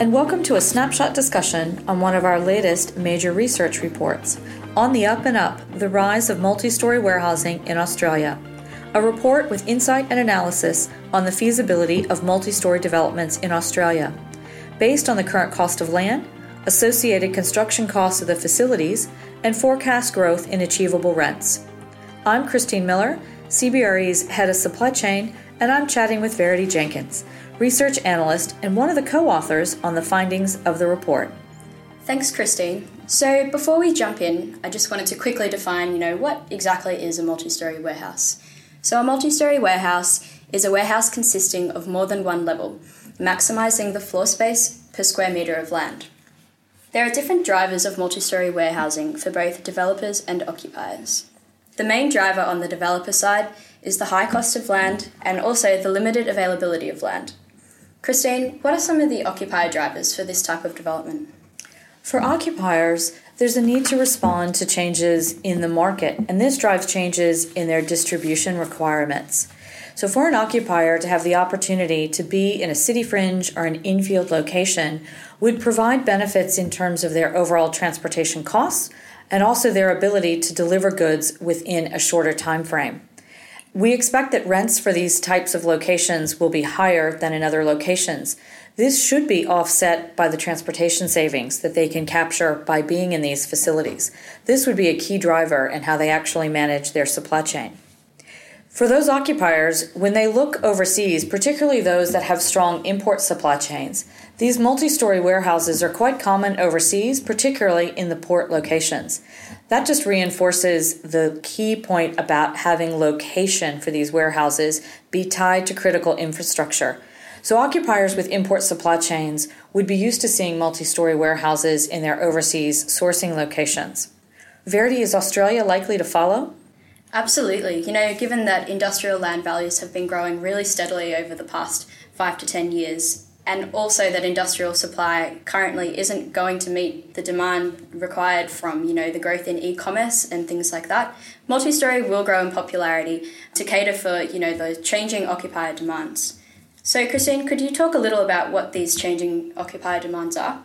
and welcome to a snapshot discussion on one of our latest major research reports on the Up and Up The Rise of Multi Story Warehousing in Australia. A report with insight and analysis on the feasibility of multi story developments in Australia, based on the current cost of land, associated construction costs of the facilities, and forecast growth in achievable rents. I'm Christine Miller, CBRE's Head of Supply Chain, and I'm chatting with Verity Jenkins, research analyst and one of the co authors on the findings of the report. Thanks, Christine. So, before we jump in, I just wanted to quickly define, you know, what exactly is a multi-story warehouse. So, a multi-story warehouse is a warehouse consisting of more than one level, maximizing the floor space per square meter of land. There are different drivers of multi-story warehousing for both developers and occupiers. The main driver on the developer side is the high cost of land and also the limited availability of land. Christine, what are some of the occupier drivers for this type of development? For occupiers, there's a need to respond to changes in the market, and this drives changes in their distribution requirements. So, for an occupier to have the opportunity to be in a city fringe or an infield location would provide benefits in terms of their overall transportation costs and also their ability to deliver goods within a shorter time frame. We expect that rents for these types of locations will be higher than in other locations. This should be offset by the transportation savings that they can capture by being in these facilities. This would be a key driver in how they actually manage their supply chain. For those occupiers, when they look overseas, particularly those that have strong import supply chains, these multi story warehouses are quite common overseas, particularly in the port locations. That just reinforces the key point about having location for these warehouses be tied to critical infrastructure. So, occupiers with import supply chains would be used to seeing multi story warehouses in their overseas sourcing locations. Verity, is Australia likely to follow? Absolutely. You know, given that industrial land values have been growing really steadily over the past five to ten years, and also that industrial supply currently isn't going to meet the demand required from you know the growth in e-commerce and things like that multi-story will grow in popularity to cater for you know those changing occupier demands so christine could you talk a little about what these changing occupier demands are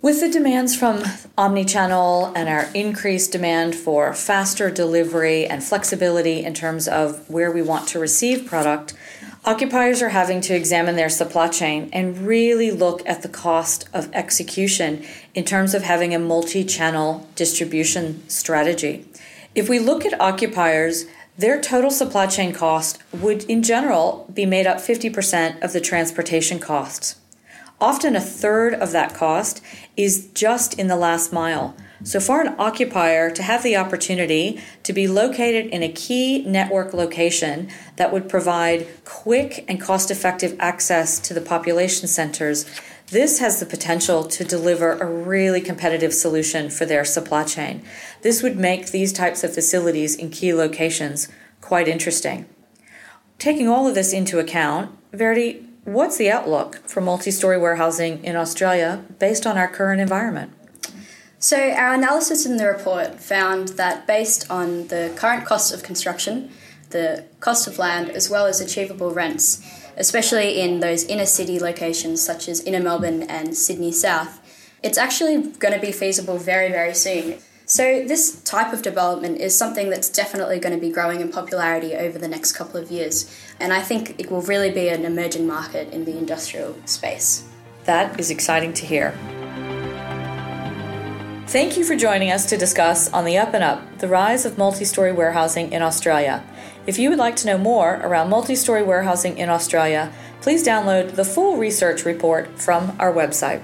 with the demands from omnichannel and our increased demand for faster delivery and flexibility in terms of where we want to receive product, Occupiers are having to examine their supply chain and really look at the cost of execution in terms of having a multi channel distribution strategy. If we look at occupiers, their total supply chain cost would, in general, be made up 50% of the transportation costs. Often a third of that cost is just in the last mile. So, for an occupier to have the opportunity to be located in a key network location that would provide quick and cost effective access to the population centers, this has the potential to deliver a really competitive solution for their supply chain. This would make these types of facilities in key locations quite interesting. Taking all of this into account, Verity, what's the outlook for multi story warehousing in Australia based on our current environment? So, our analysis in the report found that based on the current cost of construction, the cost of land, as well as achievable rents, especially in those inner city locations such as inner Melbourne and Sydney South, it's actually going to be feasible very, very soon. So, this type of development is something that's definitely going to be growing in popularity over the next couple of years, and I think it will really be an emerging market in the industrial space. That is exciting to hear. Thank you for joining us to discuss on the Up and Up the rise of multi story warehousing in Australia. If you would like to know more around multi story warehousing in Australia, please download the full research report from our website.